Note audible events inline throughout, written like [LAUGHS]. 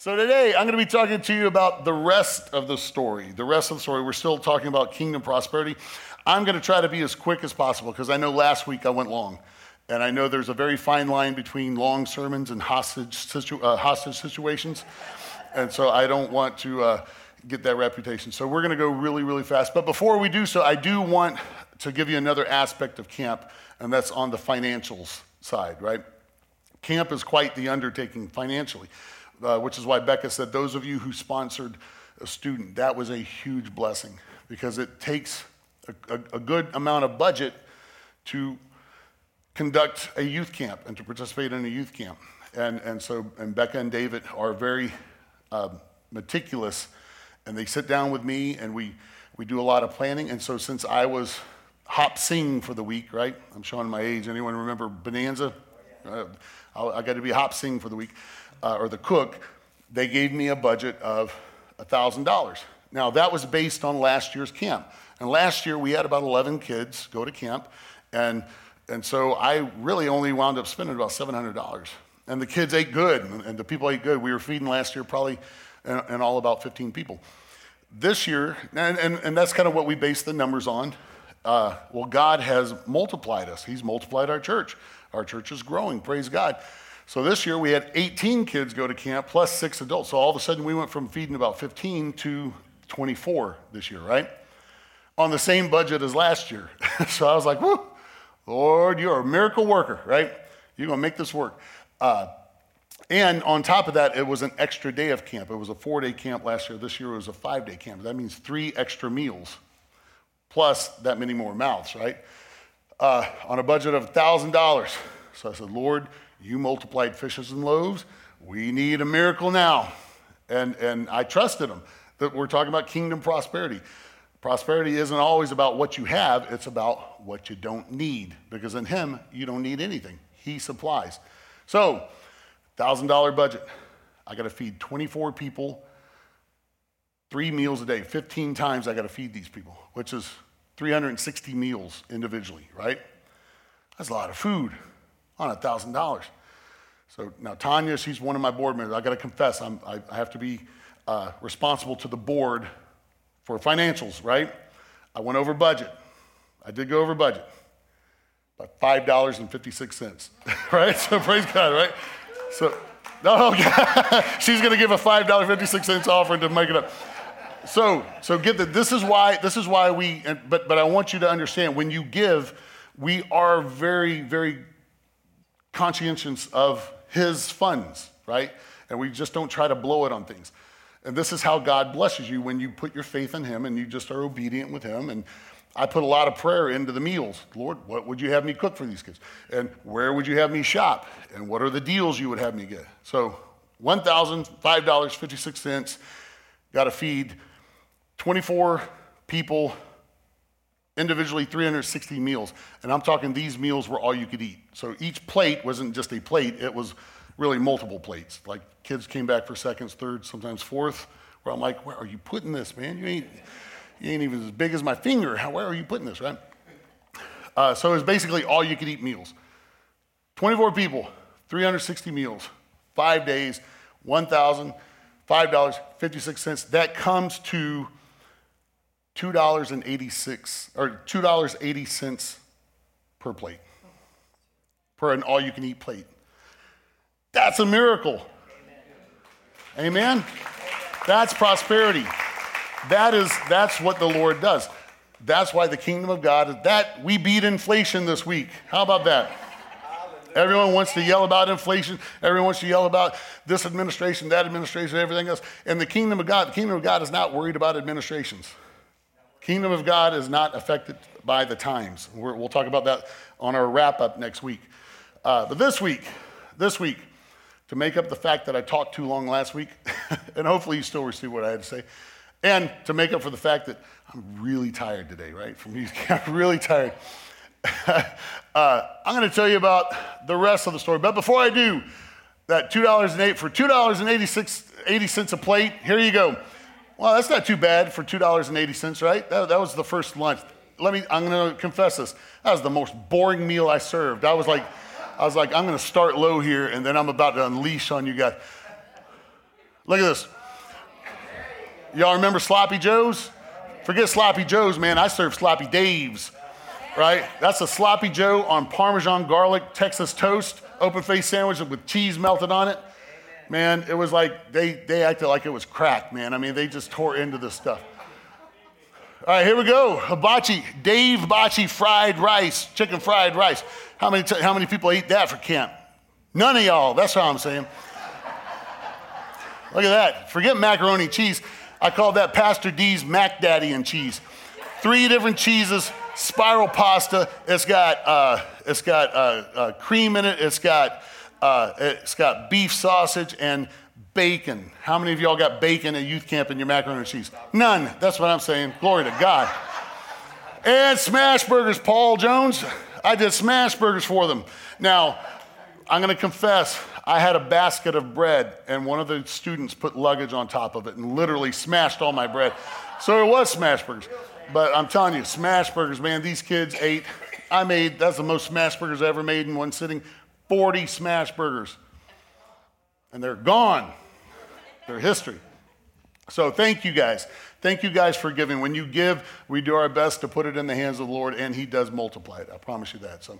So today I'm going to be talking to you about the rest of the story. The rest of the story. We're still talking about kingdom prosperity. I'm going to try to be as quick as possible because I know last week I went long. And I know there's a very fine line between long sermons and hostage, situ- uh, hostage situations. And so I don't want to uh, get that reputation. So we're going to go really, really fast. But before we do so, I do want to give you another aspect of camp, and that's on the financials side, right? Camp is quite the undertaking financially, uh, which is why Becca said, those of you who sponsored a student, that was a huge blessing because it takes a, a, a good amount of budget to conduct a youth camp and to participate in a youth camp. And, and so, and Becca and David are very uh, meticulous, and they sit down with me and we, we do a lot of planning. And so, since I was Hop Sing for the week, right? I'm showing my age. Anyone remember Bonanza? Uh, I got to be Hop Sing for the week, uh, or the cook. They gave me a budget of $1,000. Now, that was based on last year's camp. And last year, we had about 11 kids go to camp. And, and so I really only wound up spending about $700. And the kids ate good, and the people ate good. We were feeding last year probably in all about 15 people. This year, and, and, and that's kind of what we base the numbers on. Uh, well, God has multiplied us. He's multiplied our church. Our church is growing, praise God. So this year we had 18 kids go to camp plus six adults. So all of a sudden we went from feeding about 15 to 24 this year, right? On the same budget as last year. [LAUGHS] so I was like, whoo, Lord, you're a miracle worker, right? You're going to make this work. Uh, and on top of that, it was an extra day of camp. It was a four day camp last year. This year it was a five day camp. That means three extra meals plus that many more mouths, right? Uh, on a budget of $1,000. So I said, Lord, you multiplied fishes and loaves. We need a miracle now. And, and I trusted him that we're talking about kingdom prosperity. Prosperity isn't always about what you have, it's about what you don't need. Because in Him, you don't need anything, He supplies. So, $1,000 budget. I got to feed 24 people three meals a day. 15 times I got to feed these people, which is 360 meals individually, right? That's a lot of food on $1,000. So now Tanya, she's one of my board members. I got to confess, I'm, I, I, have to be uh, responsible to the board for financials, right? I went over budget. I did go over budget by $5.56, [LAUGHS] right? So praise God, right? So, no, [LAUGHS] okay. she's going to give a $5.56 offering to make it up. So, so get that. This is why. This is why we. But, but I want you to understand when you give, we are very, very conscientious of His funds, right? And we just don't try to blow it on things. And this is how God blesses you when you put your faith in Him and you just are obedient with Him. And I put a lot of prayer into the meals. Lord, what would you have me cook for these kids? And where would you have me shop? And what are the deals you would have me get? So, $1,005.56, got to feed 24 people, individually 360 meals. And I'm talking these meals were all you could eat. So each plate wasn't just a plate, it was really multiple plates. Like kids came back for seconds, thirds, sometimes fourth, where I'm like, where are you putting this, man? You ain't, you ain't even as big as my finger. How, where are you putting this, right? Uh, so it was basically all you could eat meals. 24 people, 360 meals, five days, $1,005.56. That comes to $2.86 or $2.80 per plate. Per an all you can eat plate. That's a miracle. Amen. That's prosperity. That is that's what the Lord does. That's why the kingdom of God is that we beat inflation this week. How about that? Everyone wants to yell about inflation. Everyone wants to yell about this administration, that administration, everything else. And the kingdom of God, the kingdom of God is not worried about administrations. Kingdom of God is not affected by the times. we will talk about that on our wrap up next week. Uh, but this week, this week, to make up the fact that I talked too long last week, [LAUGHS] and hopefully you still receive what I had to say, and to make up for the fact that I'm really tired today, right? From these, [LAUGHS] I'm really tired. [LAUGHS] uh, I'm going to tell you about the rest of the story. But before I do, that $2.08 for $2.86 80 cents a plate, here you go. Well, that's not too bad for $2.80, right? That, that was the first lunch. Let me, I'm going to confess this. That was the most boring meal I served. I was like, I was like, I'm going to start low here and then I'm about to unleash on you guys. Look at this. Y'all remember Sloppy Joe's? Forget Sloppy Joe's, man. I serve Sloppy Dave's, right? That's a Sloppy Joe on Parmesan garlic Texas toast, open faced sandwich with cheese melted on it. Man, it was like they, they acted like it was crack, man. I mean, they just tore into this stuff. All right, here we go. Hibachi, Dave Hibachi fried rice, chicken fried rice. How many, t- how many people eat that for camp? None of y'all. That's what I'm saying. Look at that. Forget macaroni cheese. I call that Pastor D's Mac Daddy and cheese. Three different cheeses, spiral pasta. It's got, uh, it's got uh, uh, cream in it. It's got, uh, it's got beef sausage and bacon. How many of y'all got bacon at youth camp in your macaroni and cheese? None. That's what I'm saying. Glory to God. And smash burgers, Paul Jones. I did smash burgers for them. Now, I'm going to confess, I had a basket of bread, and one of the students put luggage on top of it and literally smashed all my bread. So it was smash burgers. But I'm telling you, smash burgers, man, these kids ate. I made, that's the most smash burgers I ever made in one sitting 40 smash burgers. And they're gone, they're history. So thank you guys. Thank you guys for giving. When you give, we do our best to put it in the hands of the Lord, and He does multiply it. I promise you that. So,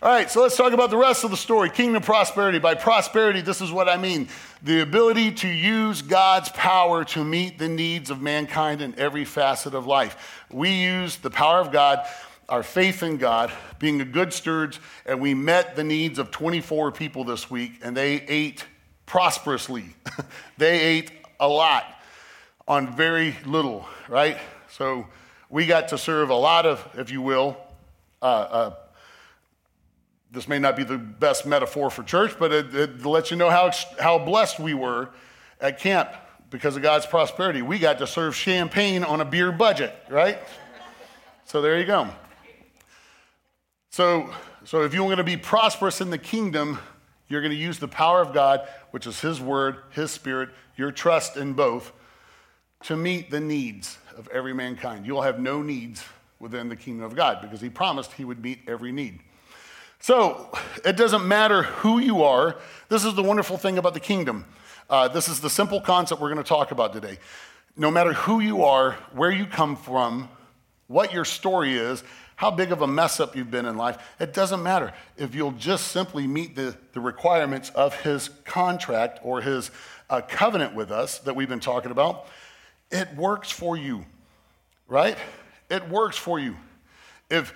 all right, so let's talk about the rest of the story kingdom prosperity. By prosperity, this is what I mean the ability to use God's power to meet the needs of mankind in every facet of life. We use the power of God. Our faith in God, being a good stewards, and we met the needs of 24 people this week, and they ate prosperously. [LAUGHS] they ate a lot on very little, right? So we got to serve a lot of, if you will, uh, uh, this may not be the best metaphor for church, but it, it lets you know how, how blessed we were at camp because of God's prosperity. We got to serve champagne on a beer budget, right? So there you go. So, so if you're going to be prosperous in the kingdom, you're going to use the power of God, which is His word, His spirit, your trust in both to meet the needs of every mankind. You'll have no needs within the kingdom of God because he promised he would meet every need. So it doesn't matter who you are. This is the wonderful thing about the kingdom. Uh, this is the simple concept we're going to talk about today. No matter who you are, where you come from, what your story is, how big of a mess up you've been in life, it doesn't matter. If you'll just simply meet the, the requirements of his contract or his uh, covenant with us that we've been talking about, it works for you, right? It works for you. If,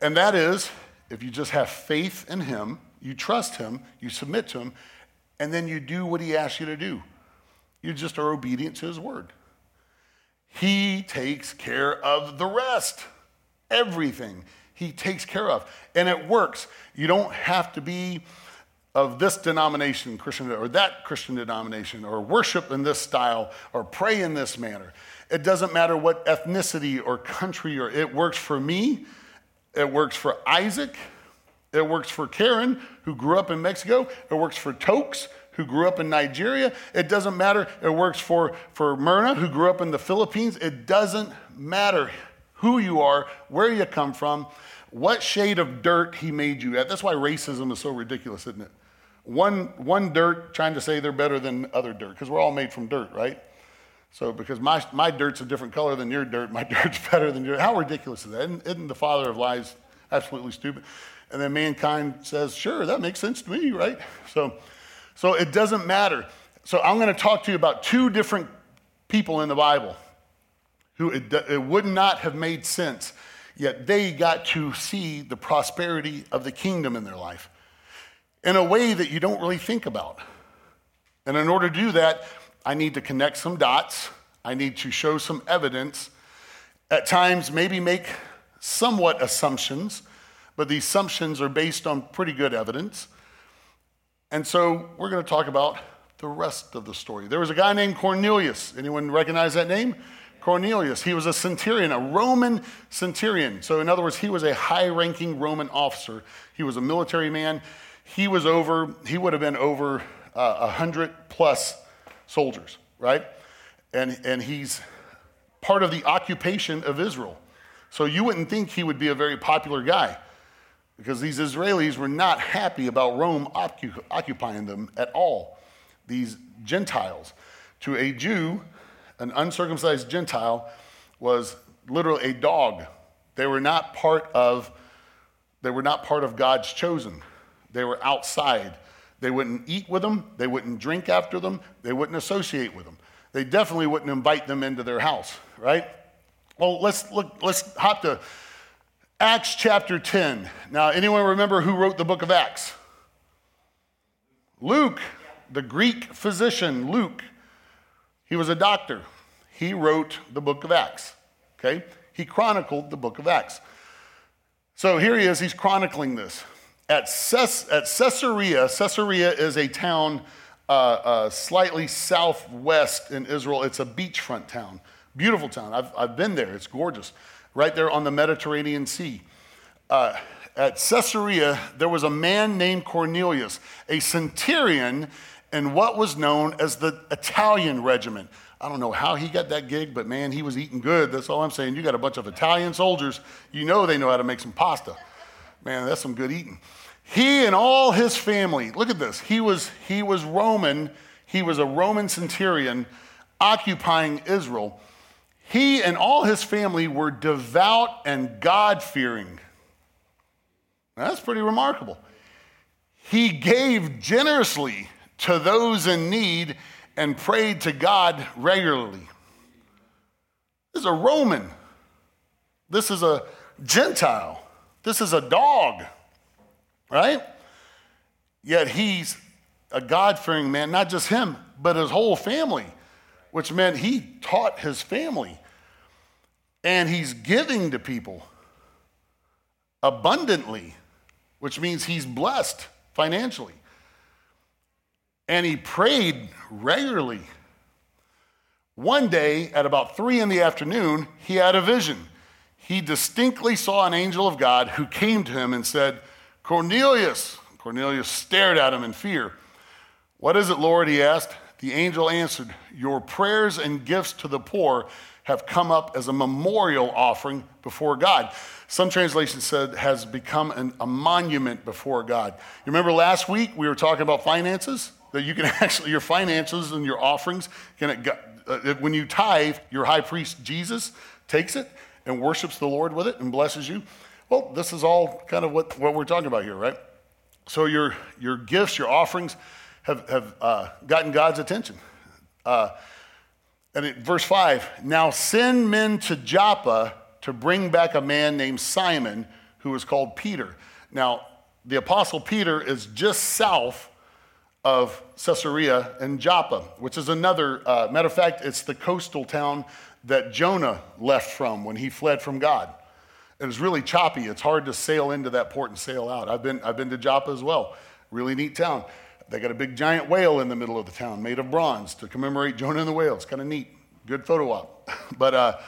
and that is, if you just have faith in Him, you trust Him, you submit to Him, and then you do what He asks you to do. You just are obedient to His word. He takes care of the rest, everything. He takes care of, and it works. You don't have to be of this denomination, Christian, or that Christian denomination, or worship in this style, or pray in this manner. It doesn't matter what ethnicity or country, or it works for me, it works for Isaac, it works for Karen, who grew up in Mexico, it works for Tokes, who grew up in Nigeria. It doesn't matter. It works for, for Myrna, who grew up in the Philippines. It doesn't matter who you are, where you come from, what shade of dirt he made you at. That's why racism is so ridiculous, isn't it? one, one dirt trying to say they're better than other dirt, because we're all made from dirt, right? So, because my, my dirt's a different color than your dirt, my [LAUGHS] dirt's better than yours. How ridiculous is that? Isn't, isn't the father of lies absolutely stupid? And then mankind says, sure, that makes sense to me, right? So, so it doesn't matter. So, I'm going to talk to you about two different people in the Bible who it, it would not have made sense, yet they got to see the prosperity of the kingdom in their life in a way that you don't really think about. And in order to do that, I need to connect some dots. I need to show some evidence. At times, maybe make somewhat assumptions, but the assumptions are based on pretty good evidence. And so we're going to talk about the rest of the story. There was a guy named Cornelius. Anyone recognize that name? Cornelius. He was a centurion, a Roman centurion. So, in other words, he was a high ranking Roman officer. He was a military man he was over, he would have been over uh, a uh, hundred plus soldiers, right? And, and he's part of the occupation of Israel. So you wouldn't think he would be a very popular guy because these Israelis were not happy about Rome occupying them at all, these Gentiles. To a Jew, an uncircumcised Gentile was literally a dog. They were not part of they were not part of God's chosen. They were outside. They wouldn't eat with them, they wouldn't drink after them, they wouldn't associate with them. They definitely wouldn't invite them into their house, right? Well, let's look let's hop to Acts chapter 10. Now, anyone remember who wrote the book of Acts? Luke, the Greek physician, Luke. He was a doctor. He wrote the book of Acts. Okay? He chronicled the book of Acts. So here he is, he's chronicling this. At, Ces- at Caesarea, Caesarea is a town uh, uh, slightly southwest in Israel. It's a beachfront town, beautiful town. I've, I've been there, it's gorgeous, right there on the Mediterranean Sea. Uh, at Caesarea, there was a man named Cornelius, a centurion in what was known as the Italian regiment. I don't know how he got that gig, but man, he was eating good. That's all I'm saying. You got a bunch of Italian soldiers, you know they know how to make some pasta. Man, that's some good eating. He and all his family, look at this. He was, he was Roman, he was a Roman centurion occupying Israel. He and all his family were devout and God fearing. That's pretty remarkable. He gave generously to those in need and prayed to God regularly. This is a Roman. This is a Gentile. This is a dog, right? Yet he's a God fearing man, not just him, but his whole family, which meant he taught his family. And he's giving to people abundantly, which means he's blessed financially and he prayed regularly. One day, at about three in the afternoon, he had a vision. He distinctly saw an angel of God who came to him and said, Cornelius. Cornelius stared at him in fear. What is it, Lord? He asked. The angel answered, Your prayers and gifts to the poor have come up as a memorial offering before God. Some translations said has become an, a monument before God. You remember last week we were talking about finances? That you can [LAUGHS] actually, your finances and your offerings, can, uh, when you tithe, your high priest Jesus takes it and worships the Lord with it and blesses you. Well, this is all kind of what, what we're talking about here, right? So your, your gifts, your offerings have, have uh, gotten God's attention. Uh, and in verse 5 now send men to Joppa to bring back a man named Simon who is called Peter. Now, the apostle Peter is just south of Caesarea and Joppa, which is another, uh, matter of fact, it's the coastal town that Jonah left from when he fled from God. It was really choppy. It's hard to sail into that port and sail out. I've been, I've been to Joppa as well. Really neat town. They got a big giant whale in the middle of the town made of bronze to commemorate Jonah and the whale. It's kind of neat. Good photo op. [LAUGHS] but uh,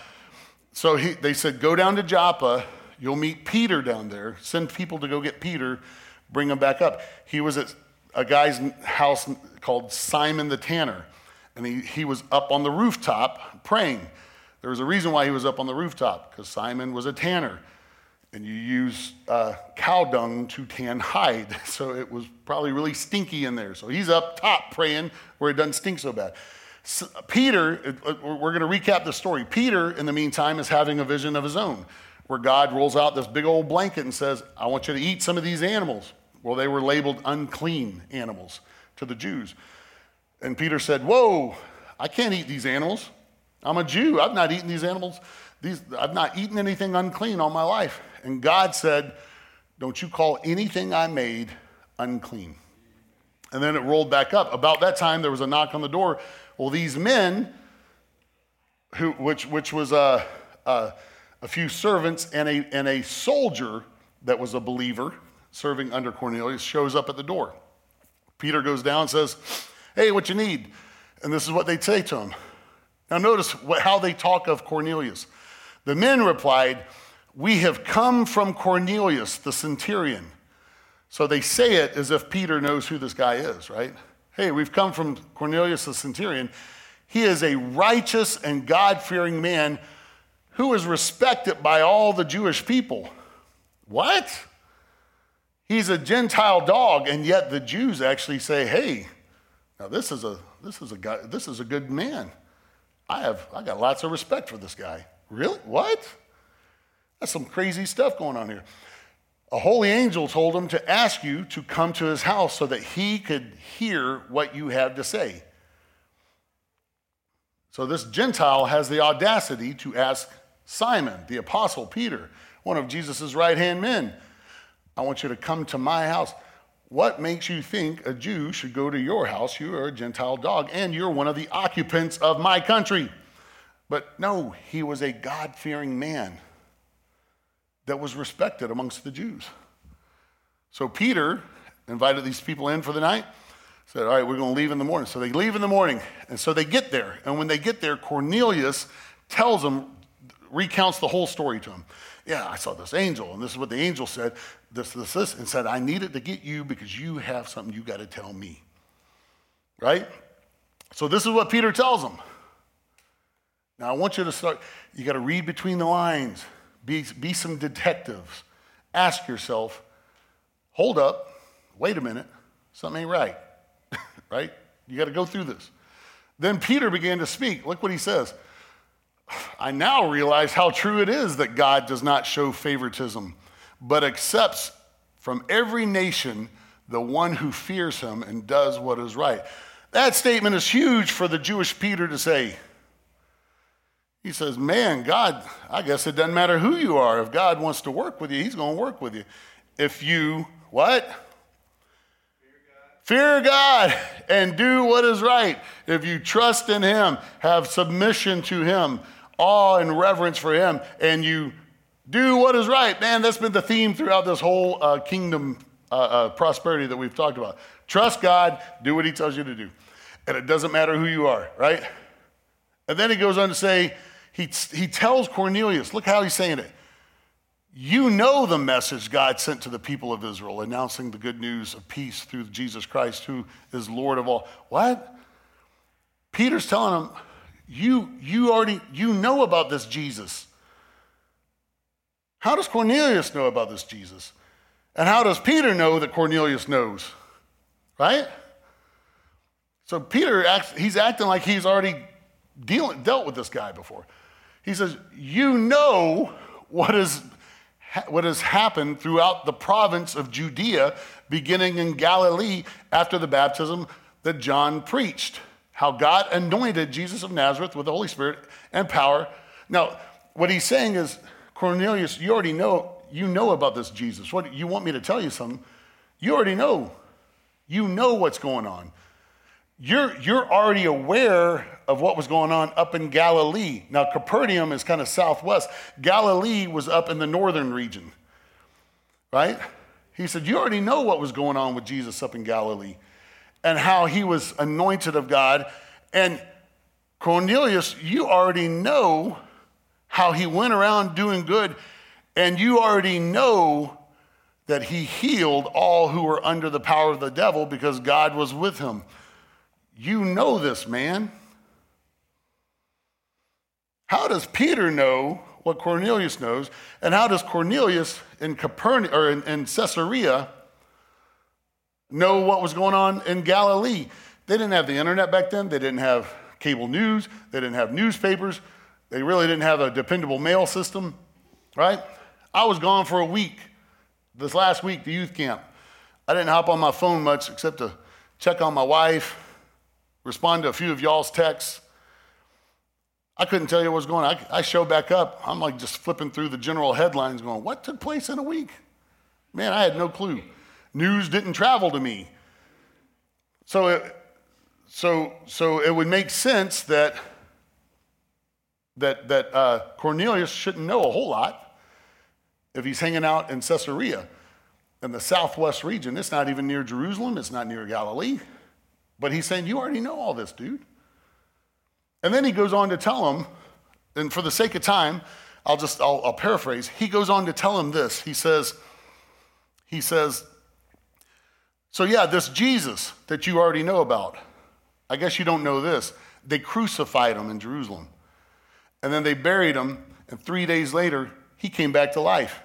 so he, they said, go down to Joppa. You'll meet Peter down there. Send people to go get Peter, bring him back up. He was at a guy's house called Simon the Tanner, and he, he was up on the rooftop praying. There was a reason why he was up on the rooftop, because Simon was a tanner, and you use uh, cow dung to tan hide, [LAUGHS] so it was probably really stinky in there. So he's up top praying where it doesn't stink so bad. So Peter, we're going to recap the story. Peter, in the meantime, is having a vision of his own, where God rolls out this big old blanket and says, I want you to eat some of these animals. Well, they were labeled unclean animals to the Jews. And Peter said, Whoa, I can't eat these animals. I'm a Jew. I've not eaten these animals. These, I've not eaten anything unclean all my life. And God said, Don't you call anything I made unclean. And then it rolled back up. About that time, there was a knock on the door. Well, these men, who, which, which was a, a, a few servants and a, and a soldier that was a believer, serving under Cornelius, shows up at the door. Peter goes down and says, Hey, what you need? And this is what they say to him. Now, notice what, how they talk of Cornelius. The men replied, We have come from Cornelius, the centurion. So they say it as if Peter knows who this guy is, right? Hey, we've come from Cornelius, the centurion. He is a righteous and God fearing man who is respected by all the Jewish people. What? He's a Gentile dog, and yet the Jews actually say, hey, now this is a this is a guy, this is a good man. I have, I got lots of respect for this guy. Really? What? That's some crazy stuff going on here. A holy angel told him to ask you to come to his house so that he could hear what you have to say. So this Gentile has the audacity to ask Simon, the apostle Peter, one of Jesus' right hand men, I want you to come to my house. What makes you think a Jew should go to your house? You are a Gentile dog, and you're one of the occupants of my country. But no, he was a God fearing man that was respected amongst the Jews. So Peter invited these people in for the night, said, All right, we're going to leave in the morning. So they leave in the morning. And so they get there. And when they get there, Cornelius tells them, recounts the whole story to him. Yeah, I saw this angel, and this is what the angel said, this, this, this, and said, I needed to get you because you have something you got to tell me. Right? So this is what Peter tells him. Now I want you to start, you got to read between the lines. Be, be some detectives. Ask yourself, hold up, wait a minute, something ain't right. [LAUGHS] right? You got to go through this. Then Peter began to speak. Look what he says. I now realize how true it is that God does not show favoritism, but accepts from every nation the one who fears him and does what is right. That statement is huge for the Jewish Peter to say. He says, Man, God, I guess it doesn't matter who you are. If God wants to work with you, He's going to work with you. If you, what? Fear God. And do what is right. If you trust in Him, have submission to Him, awe and reverence for Him, and you do what is right. Man, that's been the theme throughout this whole uh, kingdom uh, uh, prosperity that we've talked about. Trust God, do what He tells you to do. And it doesn't matter who you are, right? And then he goes on to say, he, he tells Cornelius, look how he's saying it. You know the message God sent to the people of Israel, announcing the good news of peace through Jesus Christ, who is Lord of all. What? Peter's telling him, you, you already you know about this Jesus. How does Cornelius know about this Jesus? And how does Peter know that Cornelius knows? Right? So Peter acts, he's acting like he's already deal, dealt with this guy before. He says, You know what, is, what has happened throughout the province of Judea, beginning in Galilee after the baptism that John preached. How God anointed Jesus of Nazareth with the Holy Spirit and power. Now, what he's saying is, Cornelius, you already know, you know about this Jesus. What you want me to tell you something? You already know. You know what's going on you're, you're already aware of what was going on up in Galilee. Now, Capernaum is kind of southwest. Galilee was up in the northern region, right? He said, You already know what was going on with Jesus up in Galilee and how he was anointed of God. And Cornelius, you already know how he went around doing good, and you already know that he healed all who were under the power of the devil because God was with him. You know this man. How does Peter know what Cornelius knows? And how does Cornelius in Capernaum or in, in Caesarea know what was going on in Galilee? They didn't have the internet back then. They didn't have cable news. They didn't have newspapers. They really didn't have a dependable mail system, right? I was gone for a week. This last week, the youth camp. I didn't hop on my phone much except to check on my wife, respond to a few of y'all's texts. I couldn't tell you what was going on. I, I show back up. I'm like just flipping through the general headlines going, what took place in a week? Man, I had no clue. News didn't travel to me. So it, so, so it would make sense that, that, that uh, Cornelius shouldn't know a whole lot if he's hanging out in Caesarea in the southwest region. It's not even near Jerusalem, it's not near Galilee. But he's saying, You already know all this, dude. And then he goes on to tell him, and for the sake of time, I'll just I'll, I'll paraphrase. He goes on to tell him this. He says, he says, so yeah, this Jesus that you already know about, I guess you don't know this. They crucified him in Jerusalem. And then they buried him, and three days later, he came back to life.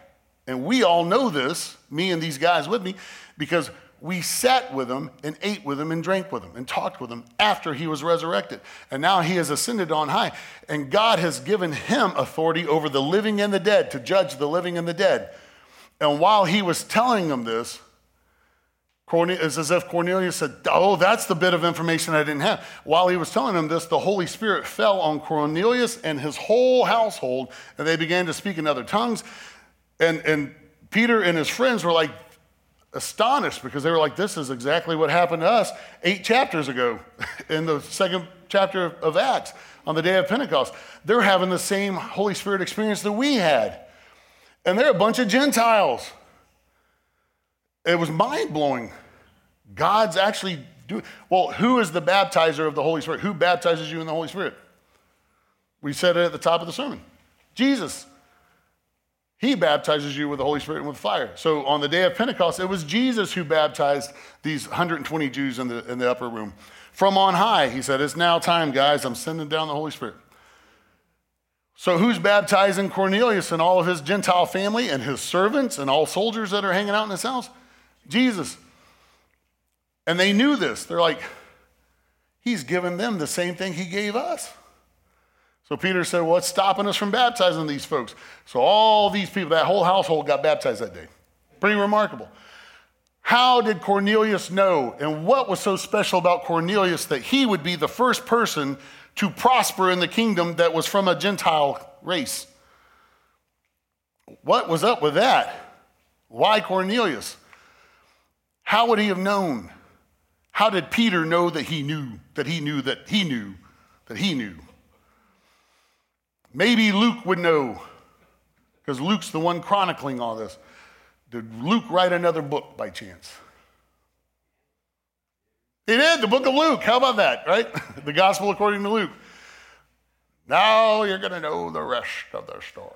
And we all know this, me and these guys with me, because we sat with him and ate with him and drank with him and talked with him after he was resurrected. And now he has ascended on high. And God has given him authority over the living and the dead to judge the living and the dead. And while he was telling them this, it's as if Cornelius said, Oh, that's the bit of information I didn't have. While he was telling them this, the Holy Spirit fell on Cornelius and his whole household, and they began to speak in other tongues. And, and Peter and his friends were like astonished because they were like, This is exactly what happened to us eight chapters ago [LAUGHS] in the second chapter of Acts on the day of Pentecost. They're having the same Holy Spirit experience that we had. And they're a bunch of Gentiles. It was mind blowing. God's actually doing. Well, who is the baptizer of the Holy Spirit? Who baptizes you in the Holy Spirit? We said it at the top of the sermon Jesus. He baptizes you with the Holy Spirit and with fire. So on the day of Pentecost, it was Jesus who baptized these 120 Jews in the, in the upper room. From on high, he said, It's now time, guys. I'm sending down the Holy Spirit. So, who's baptizing Cornelius and all of his Gentile family and his servants and all soldiers that are hanging out in his house? Jesus. And they knew this. They're like, He's given them the same thing He gave us. So Peter said, well, What's stopping us from baptizing these folks? So all these people, that whole household got baptized that day. Pretty remarkable. How did Cornelius know? And what was so special about Cornelius that he would be the first person to prosper in the kingdom that was from a Gentile race? What was up with that? Why Cornelius? How would he have known? How did Peter know that he knew, that he knew, that he knew, that he knew? Maybe Luke would know, because Luke's the one chronicling all this. Did Luke write another book by chance? He did, the book of Luke. How about that, right? [LAUGHS] the gospel according to Luke. Now you're going to know the rest of the story.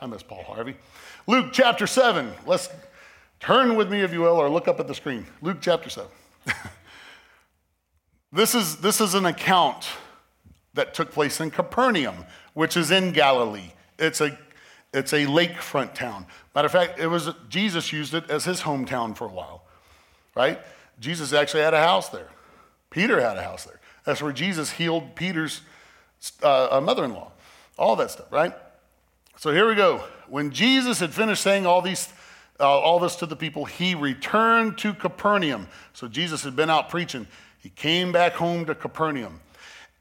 I miss Paul Harvey. Luke chapter 7. Let's turn with me, if you will, or look up at the screen. Luke chapter 7. [LAUGHS] this, is, this is an account that took place in Capernaum, which is in Galilee. It's a it's a lakefront town. Matter of fact, it was Jesus used it as his hometown for a while, right? Jesus actually had a house there. Peter had a house there. That's where Jesus healed Peter's uh, mother-in-law. All that stuff, right? So here we go. When Jesus had finished saying all these, uh, all this to the people, he returned to Capernaum. So Jesus had been out preaching. He came back home to Capernaum.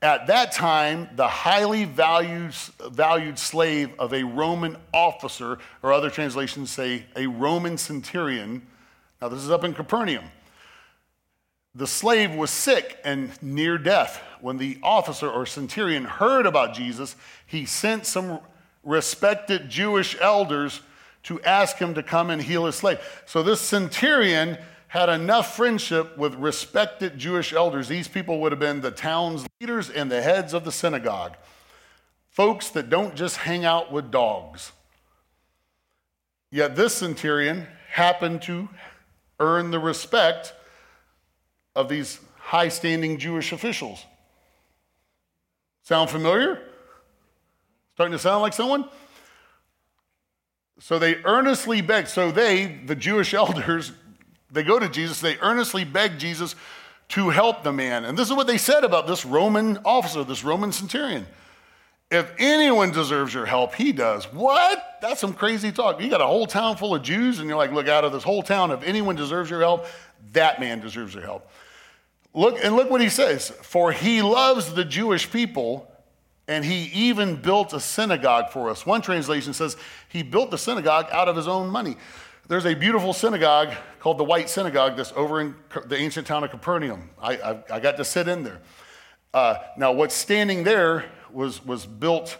At that time, the highly valued, valued slave of a Roman officer, or other translations say a Roman centurion. Now, this is up in Capernaum. The slave was sick and near death. When the officer or centurion heard about Jesus, he sent some respected Jewish elders to ask him to come and heal his slave. So, this centurion had enough friendship with respected Jewish elders. These people would have been the town's leaders and the heads of the synagogue, folks that don't just hang out with dogs. Yet this centurion happened to earn the respect of these high standing Jewish officials. Sound familiar? Starting to sound like someone? So they earnestly beg. So they, the Jewish [LAUGHS] elders, they go to Jesus, they earnestly beg Jesus to help the man. And this is what they said about this Roman officer, this Roman centurion. If anyone deserves your help, he does. What? That's some crazy talk. You got a whole town full of Jews, and you're like, look, out of this whole town, if anyone deserves your help, that man deserves your help. Look, and look what he says. For he loves the Jewish people, and he even built a synagogue for us. One translation says he built the synagogue out of his own money. There's a beautiful synagogue called the White Synagogue that's over in the ancient town of Capernaum. I, I, I got to sit in there. Uh, now, what's standing there was, was built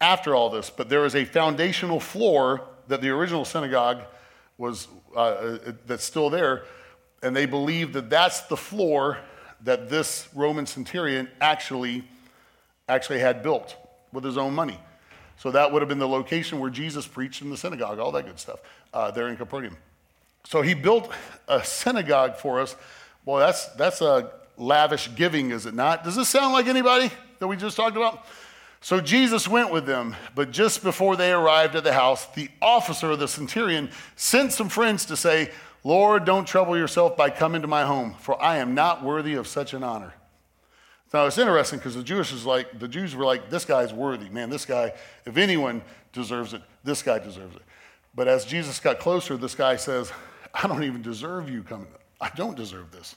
after all this, but there is a foundational floor that the original synagogue was, uh, uh that's still there, and they believe that that's the floor that this Roman centurion actually, actually had built with his own money. So that would have been the location where Jesus preached in the synagogue, all that good stuff uh, there in Capernaum. So he built a synagogue for us. Boy, that's, that's a lavish giving, is it not? Does this sound like anybody that we just talked about? So Jesus went with them, but just before they arrived at the house, the officer of the centurion sent some friends to say, Lord, don't trouble yourself by coming to my home, for I am not worthy of such an honor. Now it's interesting because the Jewish is like the Jews were like, this guy's worthy. Man, this guy, if anyone deserves it, this guy deserves it. But as Jesus got closer, this guy says, I don't even deserve you coming. I don't deserve this.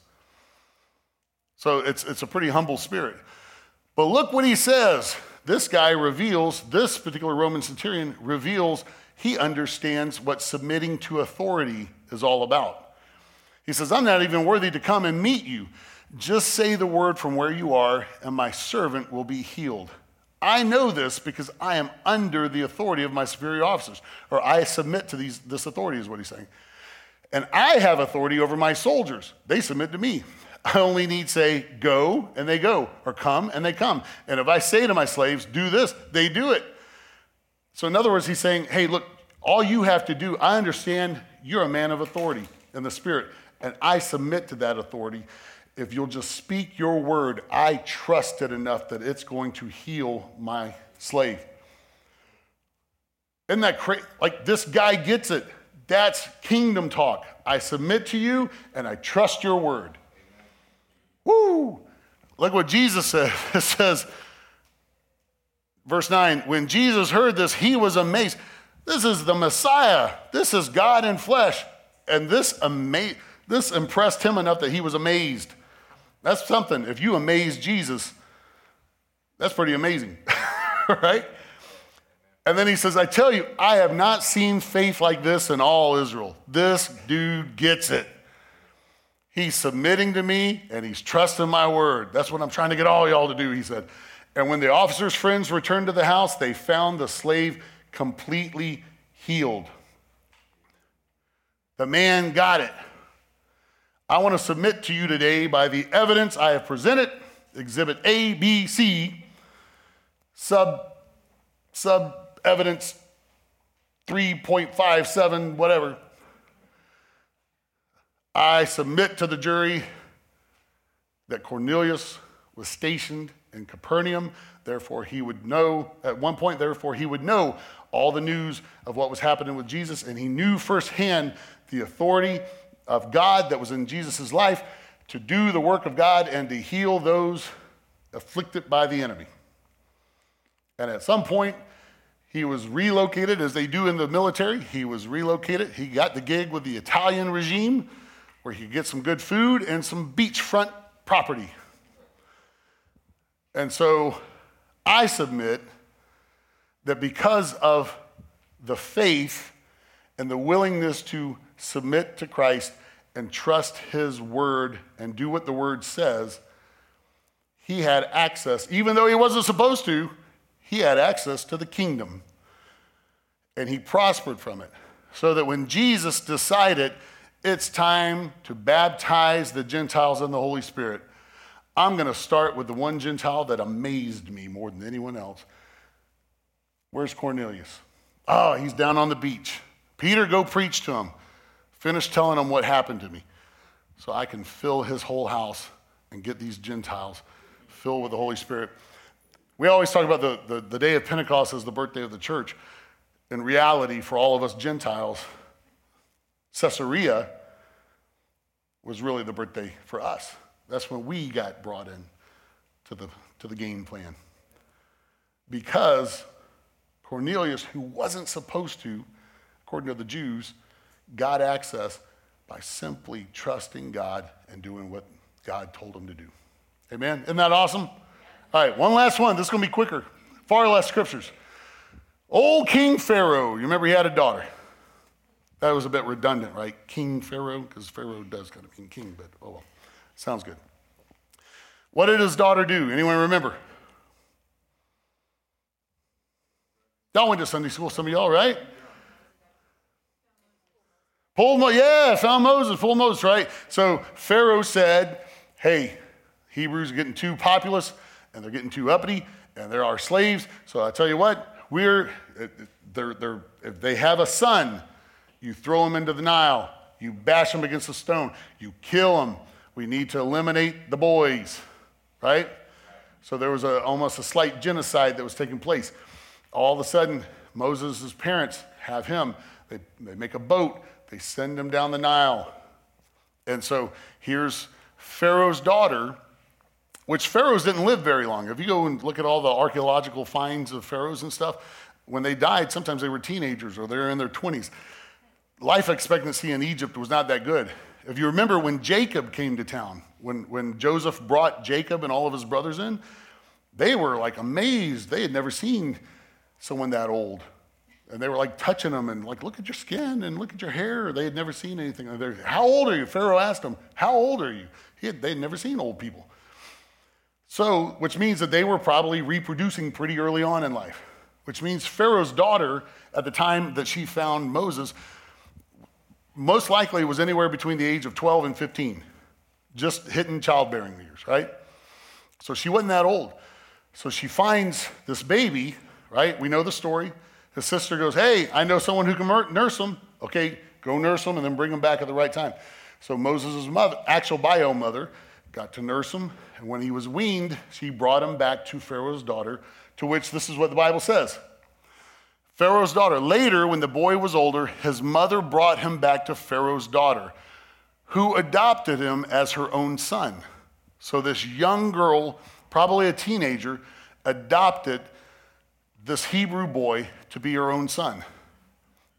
So it's, it's a pretty humble spirit. But look what he says. This guy reveals, this particular Roman centurion reveals he understands what submitting to authority is all about. He says, I'm not even worthy to come and meet you. Just say the word from where you are, and my servant will be healed. I know this because I am under the authority of my superior officers, or I submit to these, this authority, is what he's saying. And I have authority over my soldiers. They submit to me. I only need say, go, and they go, or come, and they come. And if I say to my slaves, do this, they do it. So, in other words, he's saying, hey, look, all you have to do, I understand you're a man of authority in the spirit, and I submit to that authority. If you'll just speak your word, I trust it enough that it's going to heal my slave. Isn't that crazy? Like this guy gets it. That's kingdom talk. I submit to you and I trust your word. Woo! Look what Jesus said. [LAUGHS] It says, verse 9, when Jesus heard this, he was amazed. This is the Messiah. This is God in flesh. And this, ama- this impressed him enough that he was amazed. That's something. If you amaze Jesus, that's pretty amazing, [LAUGHS] right? And then he says, I tell you, I have not seen faith like this in all Israel. This dude gets it. He's submitting to me and he's trusting my word. That's what I'm trying to get all y'all to do, he said. And when the officer's friends returned to the house, they found the slave completely healed. The man got it. I want to submit to you today by the evidence I have presented, exhibit A, B, C, sub, sub evidence 3.57, whatever. I submit to the jury that Cornelius was stationed in Capernaum. Therefore, he would know, at one point, therefore, he would know all the news of what was happening with Jesus, and he knew firsthand the authority of God that was in Jesus' life to do the work of God and to heal those afflicted by the enemy. And at some point, he was relocated, as they do in the military. He was relocated. He got the gig with the Italian regime where he could get some good food and some beachfront property. And so I submit that because of the faith and the willingness to submit to Christ and trust his word and do what the word says, he had access, even though he wasn't supposed to, he had access to the kingdom. And he prospered from it. So that when Jesus decided it's time to baptize the Gentiles in the Holy Spirit. I'm going to start with the one Gentile that amazed me more than anyone else. Where's Cornelius? Oh, he's down on the beach. Peter, go preach to him. Finish telling him what happened to me so I can fill his whole house and get these Gentiles filled with the Holy Spirit. We always talk about the, the, the day of Pentecost as the birthday of the church. In reality, for all of us Gentiles, Caesarea was really the birthday for us. That's when we got brought in to the, to the game plan. Because Cornelius, who wasn't supposed to, according to the Jews, got access by simply trusting God and doing what God told him to do. Amen? Isn't that awesome? All right, one last one. This is going to be quicker. Far less scriptures. Old King Pharaoh, you remember he had a daughter. That was a bit redundant, right? King Pharaoh, because Pharaoh does kind of mean king, but oh well. Sounds good. What did his daughter do? Anyone remember? Y'all went to Sunday school, some of y'all, right? Pull Mo- yeah, found Moses, full Moses, right? So Pharaoh said, hey, Hebrews are getting too populous and they're getting too uppity and they're our slaves. So I tell you what, we're, they're, they're, if they have a son, you throw him into the Nile. You bash him against a stone. You kill him. We need to eliminate the boys, right? So there was a, almost a slight genocide that was taking place. All of a sudden, Moses' parents have him. They, they make a boat. They send him down the Nile. And so here's Pharaoh's daughter, which pharaohs didn't live very long. If you go and look at all the archaeological finds of pharaohs and stuff, when they died, sometimes they were teenagers or they're in their 20s. Life expectancy in Egypt was not that good. If you remember when Jacob came to town, when, when Joseph brought Jacob and all of his brothers in, they were like amazed. They had never seen someone that old. And they were like touching them and like, look at your skin and look at your hair. They had never seen anything. How old are you? Pharaoh asked them, How old are you? They had never seen old people. So, which means that they were probably reproducing pretty early on in life, which means Pharaoh's daughter, at the time that she found Moses, most likely was anywhere between the age of 12 and 15, just hitting childbearing years, right? So she wasn't that old. So she finds this baby, right? We know the story. His sister goes, Hey, I know someone who can nurse him. Okay, go nurse him and then bring him back at the right time. So Moses' mother, actual bio mother, got to nurse him. And when he was weaned, she brought him back to Pharaoh's daughter, to which this is what the Bible says. Pharaoh's daughter. Later, when the boy was older, his mother brought him back to Pharaoh's daughter, who adopted him as her own son. So this young girl, probably a teenager, adopted this Hebrew boy to be her own son.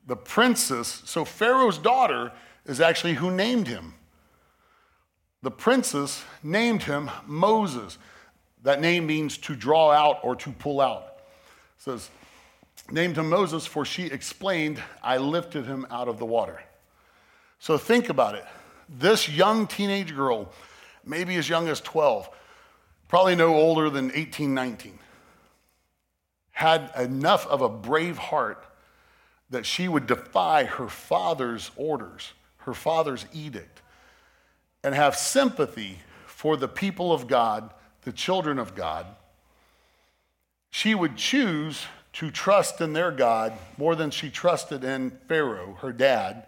The princess, so Pharaoh's daughter is actually who named him. The princess named him Moses. That name means to draw out or to pull out. It says, named him Moses, for she explained, I lifted him out of the water. So think about it. This young teenage girl, maybe as young as 12, probably no older than 18, 19, had enough of a brave heart that she would defy her father's orders, her father's edict, and have sympathy for the people of God, the children of God. She would choose to trust in their God more than she trusted in Pharaoh, her dad.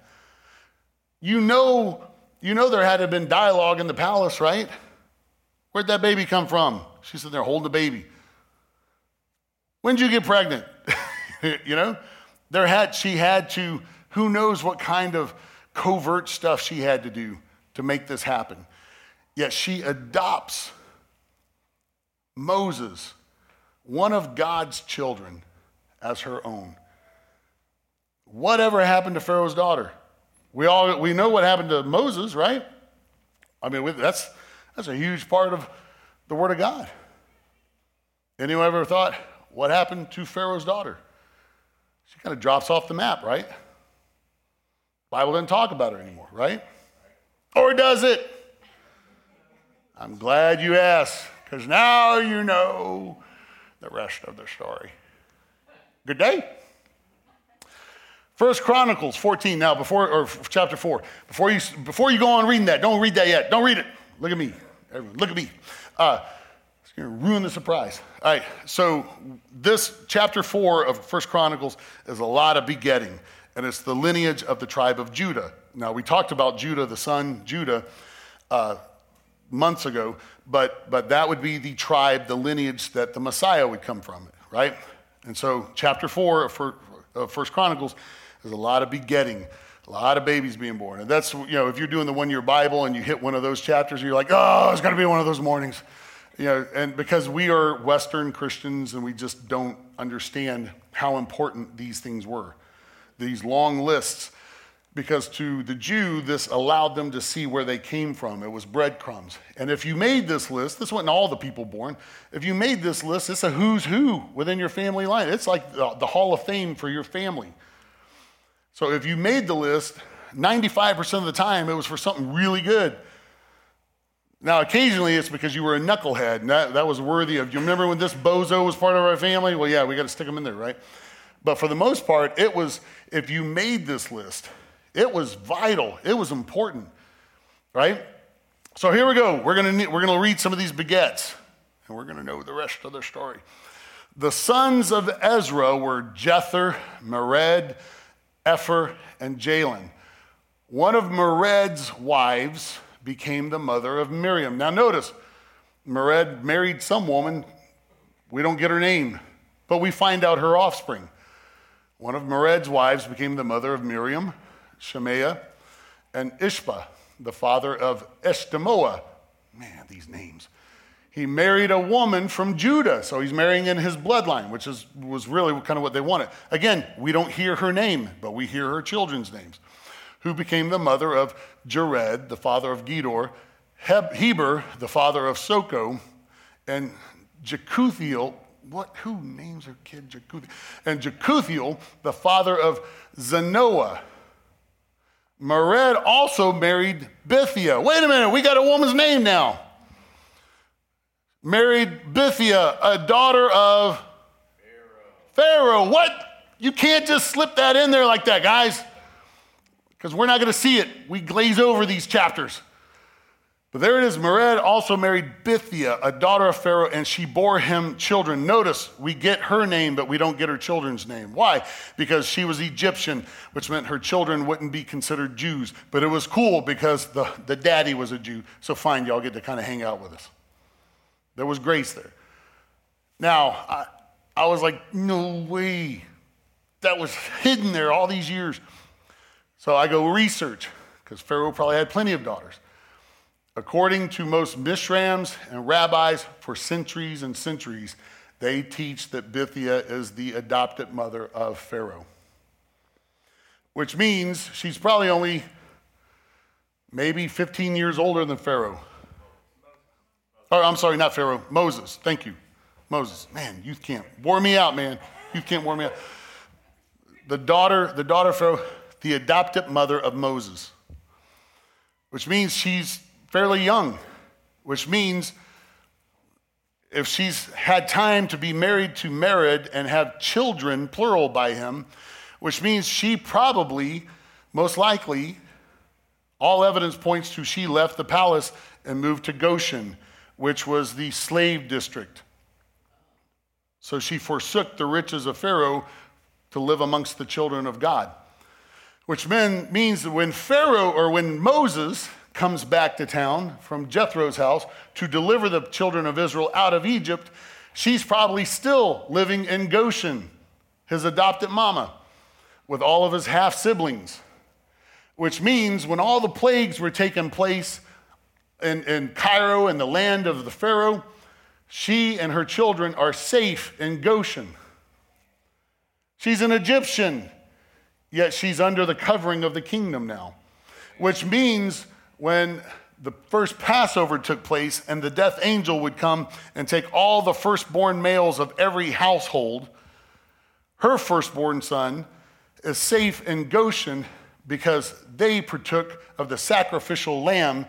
You know, you know there had been dialogue in the palace, right? Where'd that baby come from? She's sitting there holding the baby. When did you get pregnant? [LAUGHS] you know? There had she had to, who knows what kind of covert stuff she had to do to make this happen. Yet she adopts Moses, one of God's children, as her own. Whatever happened to Pharaoh's daughter? We all we know what happened to Moses, right? I mean, that's that's a huge part of the Word of God. Anyone ever thought what happened to Pharaoh's daughter? She kind of drops off the map, right? Bible doesn't talk about her anymore, right? Or does it? I'm glad you asked, because now you know the rest of the story. Good day. First Chronicles 14 now, before or chapter 4. Before you before you go on reading that, don't read that yet. Don't read it. Look at me. Everyone, look at me. Uh, ruin the surprise. All right, so this chapter 4 of First Chronicles is a lot of begetting, and it's the lineage of the tribe of Judah. Now we talked about Judah, the son Judah, uh, months ago, but but that would be the tribe, the lineage that the Messiah would come from, right? And so, chapter four of First Chronicles is a lot of begetting, a lot of babies being born. And that's, you know, if you're doing the one year Bible and you hit one of those chapters, you're like, oh, it's going to be one of those mornings. You know, and because we are Western Christians and we just don't understand how important these things were. These long lists because to the Jew, this allowed them to see where they came from. It was breadcrumbs. And if you made this list, this wasn't all the people born. If you made this list, it's a who's who within your family line. It's like the, the Hall of Fame for your family. So if you made the list, 95% of the time it was for something really good. Now, occasionally it's because you were a knucklehead, and that, that was worthy of. You remember when this bozo was part of our family? Well, yeah, we got to stick him in there, right? But for the most part, it was if you made this list, it was vital, it was important, right? So here we go. We're going to we're going to read some of these begets, and we're going to know the rest of their story. The sons of Ezrah were Jether, Mered, Epher, and Jalon. One of Mered's wives became the mother of Miriam. Now, notice, Mered married some woman. We don't get her name, but we find out her offspring. One of Mered's wives became the mother of Miriam. Shemaiah, and Ishbah, the father of Eshtemoa. Man, these names. He married a woman from Judah, so he's marrying in his bloodline, which is, was really kind of what they wanted. Again, we don't hear her name, but we hear her children's names. Who became the mother of Jered, the father of Gedor, Heber, the father of Soco, and Jekuthiel, what, who names her kid Jekuthiel? And Jekuthiel, the father of Zanoah. Mered also married Bithia. Wait a minute, we got a woman's name now. Married Bithia, a daughter of Pharaoh. Pharaoh. What? You can't just slip that in there like that, guys, because we're not going to see it. We glaze over these chapters. But there it is. Mered also married Bithia, a daughter of Pharaoh, and she bore him children. Notice we get her name, but we don't get her children's name. Why? Because she was Egyptian, which meant her children wouldn't be considered Jews. But it was cool because the, the daddy was a Jew. So fine, y'all get to kind of hang out with us. There was grace there. Now, I, I was like, no way. That was hidden there all these years. So I go research, because Pharaoh probably had plenty of daughters. According to most midrashim and rabbis for centuries and centuries, they teach that Bithia is the adopted mother of Pharaoh, which means she's probably only maybe 15 years older than Pharaoh. Or I'm sorry, not Pharaoh, Moses. Thank you. Moses. Man, youth camp. Wore me out, man. Youth camp wore me out. The daughter, the daughter of Pharaoh, the adopted mother of Moses, which means she's fairly young, which means if she's had time to be married to Mered and have children, plural, by him, which means she probably, most likely, all evidence points to she left the palace and moved to Goshen, which was the slave district. So she forsook the riches of Pharaoh to live amongst the children of God, which means that when Pharaoh or when Moses comes back to town from Jethro's house to deliver the children of Israel out of Egypt, she's probably still living in Goshen, his adopted mama, with all of his half siblings. Which means when all the plagues were taking place in, in Cairo and the land of the Pharaoh, she and her children are safe in Goshen. She's an Egyptian, yet she's under the covering of the kingdom now, which means when the first Passover took place and the death angel would come and take all the firstborn males of every household, her firstborn son is safe in Goshen because they partook of the sacrificial lamb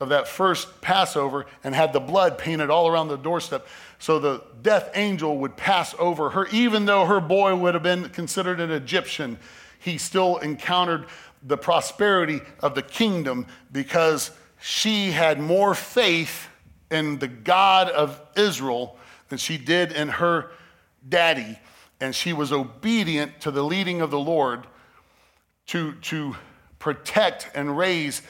of that first Passover and had the blood painted all around the doorstep. So the death angel would pass over her, even though her boy would have been considered an Egyptian. He still encountered the prosperity of the kingdom because she had more faith in the God of Israel than she did in her daddy. And she was obedient to the leading of the Lord to, to protect and raise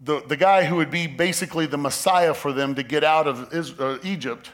the, the guy who would be basically the Messiah for them to get out of Israel, uh, Egypt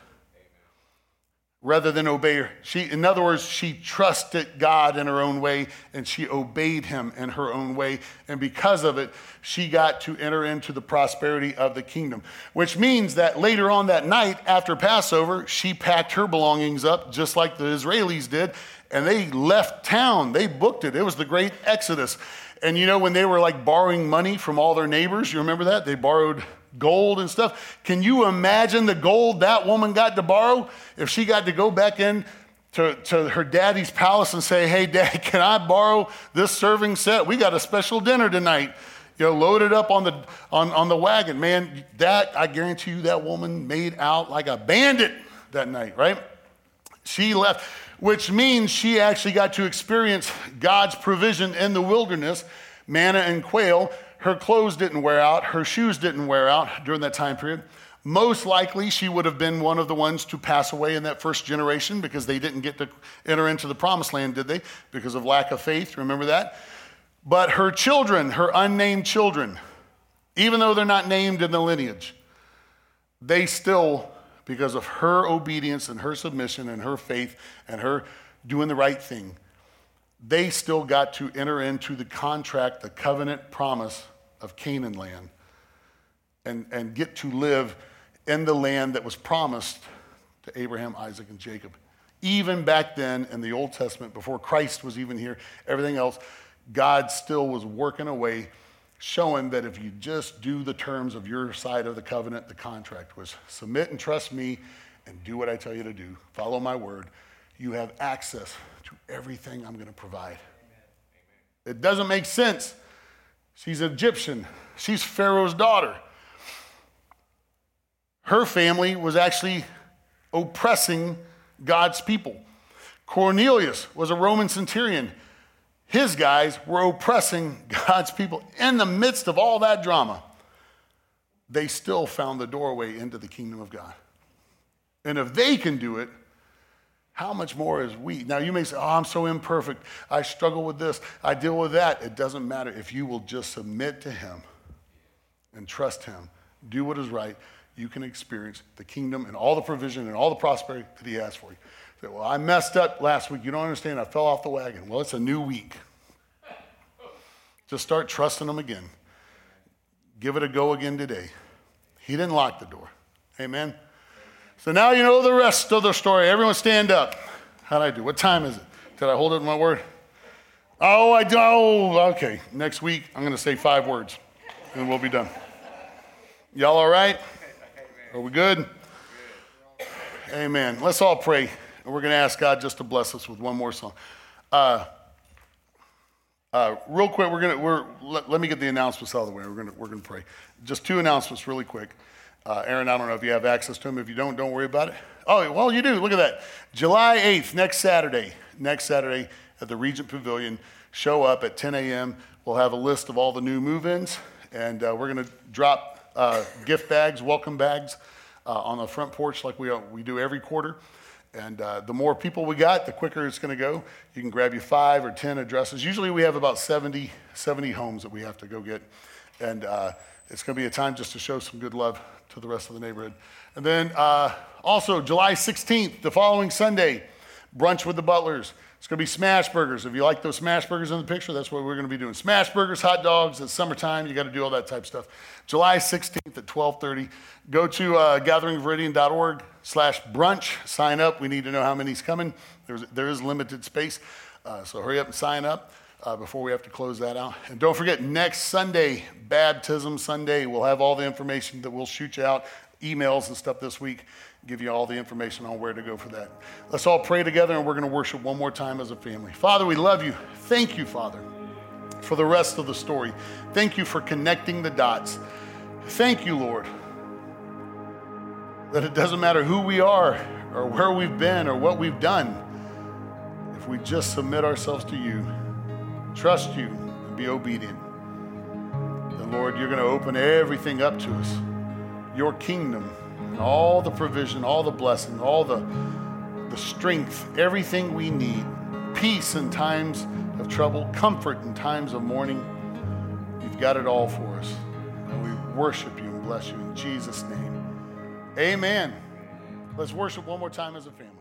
rather than obey her. She, in other words, she trusted God in her own way and she obeyed him in her own way. And because of it, she got to enter into the prosperity of the kingdom, which means that later on that night after Passover, she packed her belongings up just like the Israelis did and they left town. They booked it. It was the great Exodus. And you know, when they were like borrowing money from all their neighbors, you remember that? They borrowed gold and stuff. Can you imagine the gold that woman got to borrow if she got to go back in to, to her daddy's palace and say, Hey, dad, [LAUGHS] can I borrow this serving set? We got a special dinner tonight. You know, load it up on the, on, on the wagon. Man, that, I guarantee you, that woman made out like a bandit that night, right? She left, which means she actually got to experience God's provision in the wilderness, manna and quail, her clothes didn't wear out, her shoes didn't wear out during that time period. Most likely, she would have been one of the ones to pass away in that first generation because they didn't get to enter into the promised land, did they? Because of lack of faith. Remember that? But her children, her unnamed children, even though they're not named in the lineage, they still, because of her obedience and her submission and her faith and her doing the right thing, they still got to enter into the contract, the covenant promise of Canaan land and, and get to live in the land that was promised to Abraham, Isaac, and Jacob. Even back then in the Old Testament, before Christ was even here, everything else, God still was working away, showing that if you just do the terms of your side of the covenant, the contract was submit and trust me and do what I tell you to do, follow my word, you have access everything I'm going to provide. It doesn't make sense. She's Egyptian, she's Pharaoh's daughter. Her family was actually oppressing God's people. Cornelius was a Roman centurion. His guys were oppressing [LAUGHS] God's people. In the midst of all that drama, they still found the doorway into the kingdom of God. And if they can do it, how much more is we? Now, you may say, Oh, I'm so imperfect. I struggle with this. I deal with that. It doesn't matter. If you will just submit to Him and trust Him, do what is right, you can experience the kingdom and all the provision and all the prosperity that He has for you. Say, well, I messed up last week. You don't understand. I fell off the wagon. Well, it's a new week. Just start trusting Him again. Give it a go again today. He didn't lock the door. Amen. So now you know the rest of the story. Everyone stand up. How'd I do? What time is it? Did I hold it in my word? Oh, I do. Oh, okay. Next week, I'm going to say five words and we'll be done. Y'all all right? Are we good? Amen. Let's all pray. And we're going to ask God just to bless us with one more song. Uh, uh, real quick, we're going to, we're, let, let, me get the announcements out of the way. We're going we're going to pray. Just two announcements really quick. Uh, Aaron, I don't know if you have access to them. If you don't, don't worry about it. Oh, well, you do. Look at that. July 8th, next Saturday, next Saturday at the Regent Pavilion. Show up at 10 a.m. We'll have a list of all the new move ins, and uh, we're going to drop uh, gift bags, welcome bags uh, on the front porch like we, we do every quarter. And uh, the more people we got, the quicker it's going to go. You can grab you five or 10 addresses. Usually we have about 70, 70 homes that we have to go get. And uh, it's going to be a time just to show some good love to the rest of the neighborhood. And then uh, also, July 16th, the following Sunday, brunch with the Butlers. It's going to be smash burgers. If you like those smash burgers in the picture, that's what we're going to be doing. Smash burgers, hot dogs. It's summertime. You got to do all that type of stuff. July 16th at 12:30. Go to uh, gatheringviridian.org slash brunch. Sign up. We need to know how many's coming. There's, there is limited space, uh, so hurry up and sign up uh, before we have to close that out. And don't forget, next Sunday, Baptism Sunday, we'll have all the information that we'll shoot you out, emails and stuff this week, give you all the information on where to go for that. Let's all pray together and we're going to worship one more time as a family. Father, we love you. Thank you, Father, for the rest of the story. Thank you for connecting the dots. Thank you, Lord, that it doesn't matter who we are or where we've been or what we've done. If we just submit ourselves to you, trust you, and be obedient, then Lord, you're going to open everything up to us. Your kingdom, and all the provision, all the blessing, all the, the strength, everything we need, peace in times of trouble, comfort in times of mourning. You've got it all for us. And we worship you and bless you in Jesus' name. Amen. Let's worship one more time as a family.